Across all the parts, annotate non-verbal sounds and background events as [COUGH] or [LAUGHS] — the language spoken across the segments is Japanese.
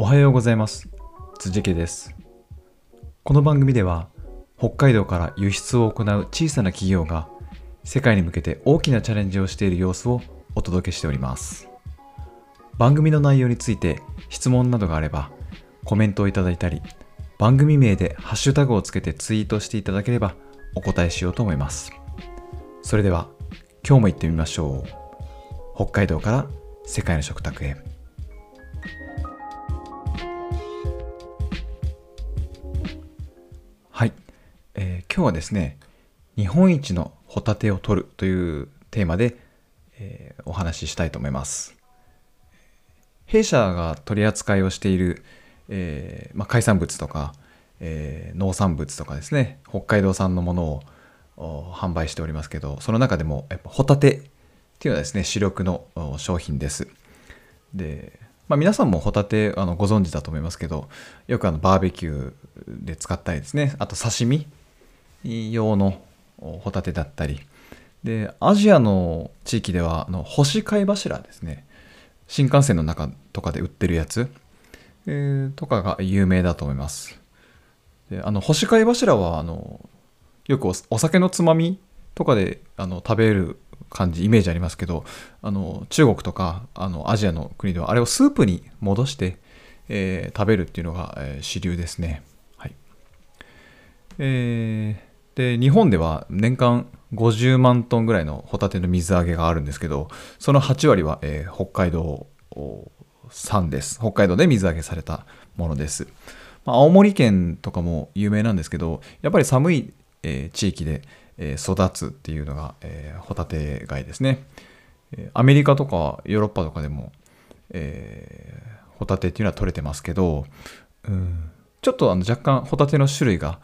おはようございます。辻家です。この番組では北海道から輸出を行う小さな企業が世界に向けて大きなチャレンジをしている様子をお届けしております。番組の内容について質問などがあればコメントをいただいたり番組名でハッシュタグをつけてツイートしていただければお答えしようと思います。それでは今日も行ってみましょう。北海道から世界の食卓へ。えー今日はですね日本一のホタテを取るというテーマで、えーお話ししたいと思います。弊社が取り扱いをしている、えーま、海産物とか、え農産物とかですね北海道産のものを販売しておりますけどその中でもやっぱホタテっていうのはですね主力の商品です。で、まあ、皆さんもホタテあのご存知だと思いますけどよくあのバーベキューで使ったりですねあと刺身用のホタテだったり。でアジアの地域ではあの干し貝柱ですね。新幹線の中とかで売ってるやつ、えーとかが有名だと思います。であの干し貝柱はあのよくおお酒のつまみとかであの食べる感じイメージありますけどあの中国とかあのアジアの国ではあれをスープに戻して、えー食べるっていうのが、えー主流ですね。はい。えーで日本では年間50万トンぐらいのホタテの水揚げがあるんですけどその8割は、えー北海道産です。北海道で水揚げされたものです、まあ、青森県とかも有名なんですけどやっぱり寒い、えー地域で、えー育つっていうのが、えホタテ貝ですね。アメリカとかヨーロッパとかでも、えホタテっていうのは取れてますけど、うん、ちょっとあの若干ホタテの種類が、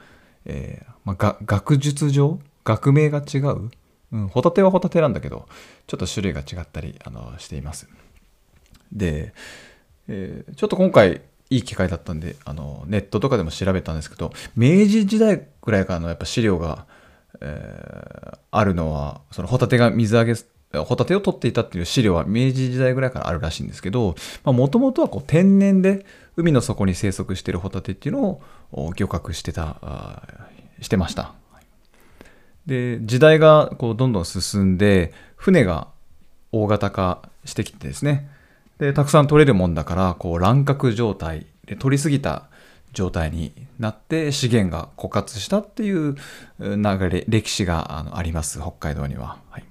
えーまあ、学術上学名が違う、うん、ホタテはホタテなんだけどちょっと種類が違ったりあのしています。で、えーちょっと今回いい機会だったんであのネットとかでも調べたんですけど明治時代ぐらいからのやっぱ資料が、えーあるのはそのホタテが水揚げホタテを取っていたっていう資料は明治時代ぐらいからあるらしいんですけどもともとはこう天然で海の底に生息しているホタテっていうのを漁獲してたしてました。で時代がこうどんどん進んで船が大型化してきてですね。でたくさん取れるもんだからこう乱獲状態で取りすぎた状態になって資源が枯渇したっていう流れ歴史があのあります北海道には。はい。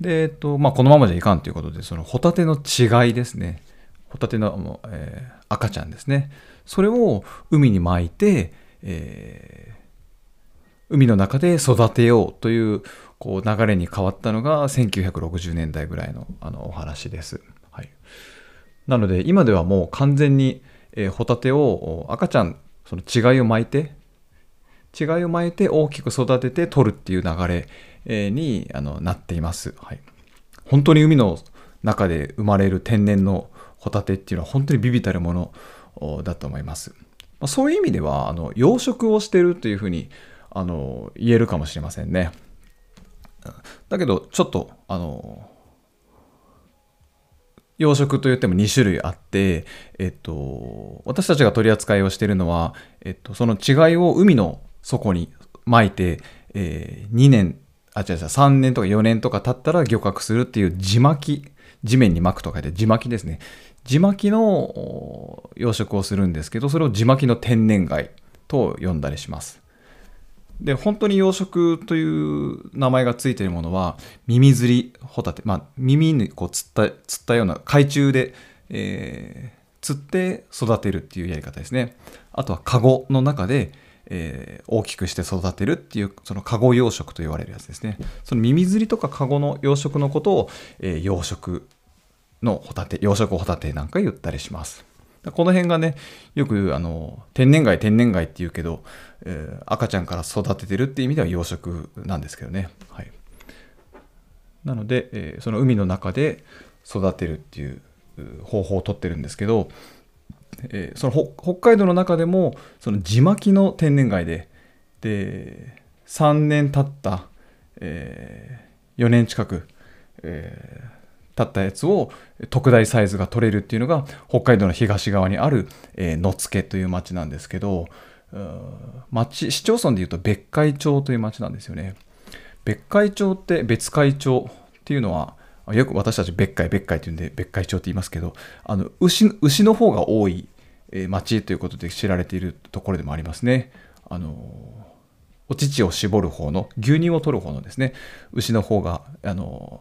で、えっとまあ、このままじゃいかんということでそのホタテの違いですね。ホタテの、えー赤ちゃんですね。それを海に巻いて、えー海の中で育てようというこう流れに変わったのが1960年代ぐらいのあのお話です。はい、なので今ではもう完全に、えーホタテを赤ちゃんその違いを巻いて違いを巻いて大きく育てて取るっていう流れにあのなっています。はい、本当に海の中で生まれる天然のホタテっていうのは本当にビビたるものおだと思います。まあ、そういう意味ではあの養殖をしてるというふうにあの言えるかもしれませんね。だけどちょっとあの養殖といっても2種類あって、えっと、私たちが取り扱いをしているのは、えっと、その違いを海の底に巻いて、えー2年あ違う違う3年とか4年とか経ったら漁獲するっていう地巻き地面に巻くと書いて地巻きですね。地巻きの養殖をするんですけどそれを地巻きの天然貝と呼んだりします。で本当に養殖という名前がついているものは耳釣りホタテ、まあ、耳にこう釣った釣ったような海中で、えー釣って育てるっていうやり方ですね。あとはカゴの中で、えー大きくして育てるっていうそのカゴ養殖と言われるやつですね。その耳釣りとかカゴの養殖のことを、えー養殖のホタテ養殖ホタテなんか言ったりします。この辺がねよくあの天然貝天然貝って言うけど、えー赤ちゃんから育ててるっていう意味では養殖なんですけどね。はい。なので、えーその海の中で育てるっていう方法をとってるんですけど、えーその北海道の中でもその地巻きの天然貝でで3年経った、え4年近く、えーったやつを特大サイズが取れるっていうのが北海道の東側にある、えー、野付という町なんですけど町市町村でいうと別海町という町なんですよね。別海町って別海町っていうのはよく私たち別海別海っていうんで別海町って言いますけどあの牛牛の方が多い町ということで知られているところでもありますねあのお乳を絞る方の牛乳を取る方のですね牛の方があの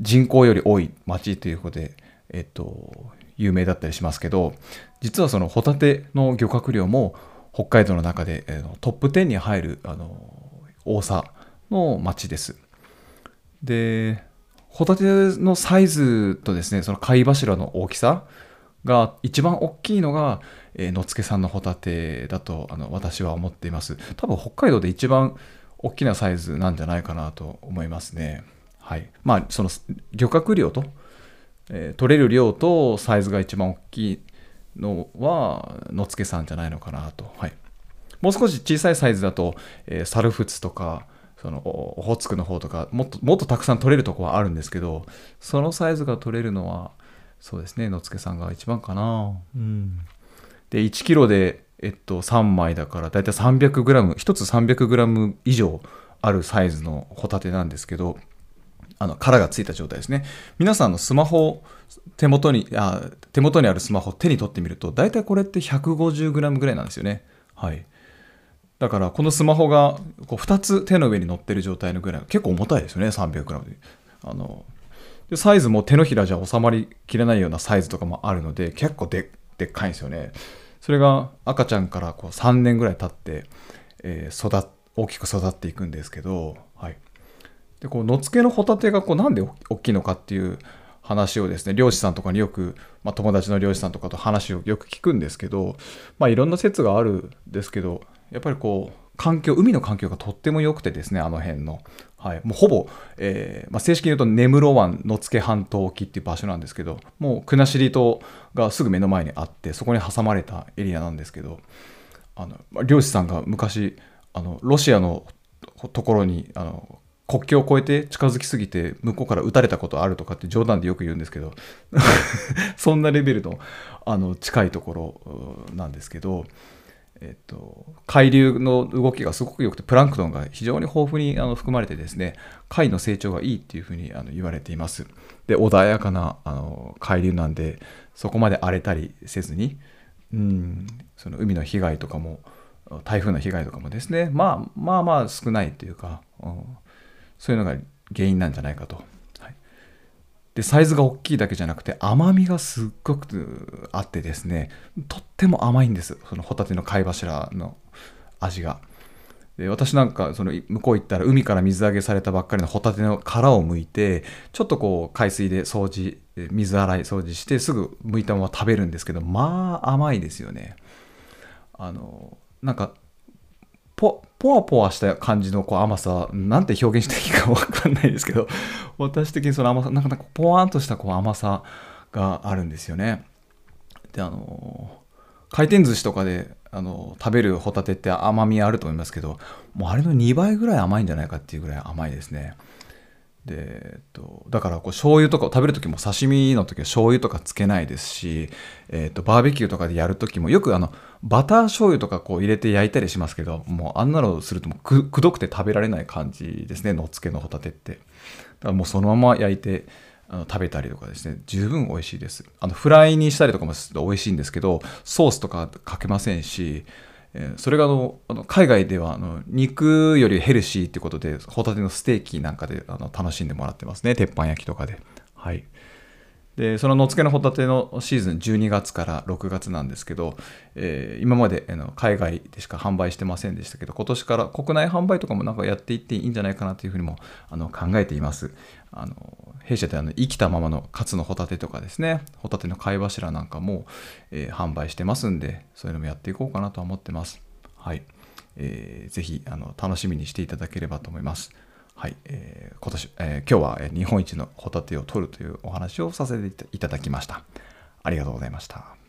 人口より多い町ということで、えっと、有名だったりしますけど実はそのホタテの漁獲量も北海道の中で、えー、トップ10に入るあの多さの町です。でホタテのサイズとですねその貝柱の大きさが一番大きいのが、えー、野付さんのホタテだとあの私は思っています。多分北海道で一番大きなサイズなんじゃないかなと思いますね。はい。まあその漁獲量と、えー、取れる量とサイズが一番大きいのは野付さんじゃないのかなと。はい。もう少し小さいサイズだと、えー、サルフツとかそのオホーツクの方とかもっともっとたくさん取れるとこはあるんですけどそのサイズが取れるのはそうですね野付さんが一番かな。うん。で1キロでえっと3枚だからだいたい 300g1 つ 300g 以上あるサイズのホタテなんですけどあの殻がついた状態ですね。皆さんのスマホ手元にあ手元にあるスマホ手に取ってみると大体これって 150g ぐらいなんですよね。はいだからこのスマホがこう2つ手の上に乗ってる状態のぐらい結構重たいですよね 300g であのでサイズも手のひらじゃ収まりきれないようなサイズとかもあるので結構でっかいんですよね。それが赤ちゃんからこう3年ぐらい経って、えー、育大きく育っていくんですけど、はい、でこう野付のホタテがこうなんで大きいのかっていう話をですね漁師さんとかによく、まあ、友達の漁師さんとかと話をよく聞くんですけど、まあ、いろんな説があるんですけどやっぱりこう環境海の環境がとっても良くてですねあの辺の、はい、もうほぼ、えー、まあ、正式に言うと根室湾野付半島沖っていう場所なんですけどもう国後島がすぐ目の前にあってそこに挟まれたエリアなんですけどあの、まあ、漁師さんが昔あのロシアのところにあの国境を越えて近づきすぎて向こうから撃たれたことあるとかって冗談でよく言うんですけど [LAUGHS] そんなレベルのあの近いところなんですけどえっと、海流の動きがすごく良くてプランクトンが非常に豊富にあの含まれてですね貝の成長がいいっていうふうにあの言われています。で穏やかなあの海流なんでそこまで荒れたりせずにうんその海の被害とかも台風の被害とかもですねまあまあまあ少ないっていうか、うん、そういうのが原因なんじゃないかと。でサイズが大きいだけじゃなくて甘みがすっごくあってですねとっても甘いんです。そのホタテの貝柱の味が。で私なんかその向こう行ったら海から水揚げされたばっかりのホタテの殻を剥いてちょっとこう海水で掃除水洗い掃除してすぐ剥いたまま食べるんですけどまあ甘いですよね。あのなんかポワポワした感じのこう甘さなんて表現していいか分かんないですけど [LAUGHS] 私的にその甘さなんかポワーンとしたこう甘さがあるんですよね。であの回転寿司とかであの食べるホタテって甘みあると思いますけどもうあれの2倍ぐらい甘いんじゃないかっていうぐらい甘いですね。で、えっと、だからこう醤油とかを食べる時も刺身の時は醤油とかつけないですし、えっと、バーベキューとかでやる時もよくあのバター醤油とかこう入れて焼いたりしますけどもうあんなのするともくくどくて食べられない感じですねのっつけのホタテって。だからもうそのまま焼いてあの食べたりとかですね。十分美味しいです。あのフライにしたりとかもすると美味しいんですけどソースとかかけませんしそれがあの海外ではあの肉よりヘルシーってことでホタテのステーキなんかであの楽しんでもらってますね。鉄板焼きとかで。はい。でその野付のホタテのシーズン12月から6月なんですけど、えー、今まであの海外でしか販売してませんでしたけど今年から国内販売とかもなんかやっていっていいんじゃないかなというふうにもあの考えています。あの弊社であの生きたままのカツのホタテとかですねホタテの貝柱なんかも、えー、販売してますんでそういうのもやっていこうかなと思ってます。はい、えー、ぜひあの楽しみにしていただければと思います。はい、えー、今年、えー、今日は日本一のホタテを取るというお話をさせていただきました。ありがとうございました。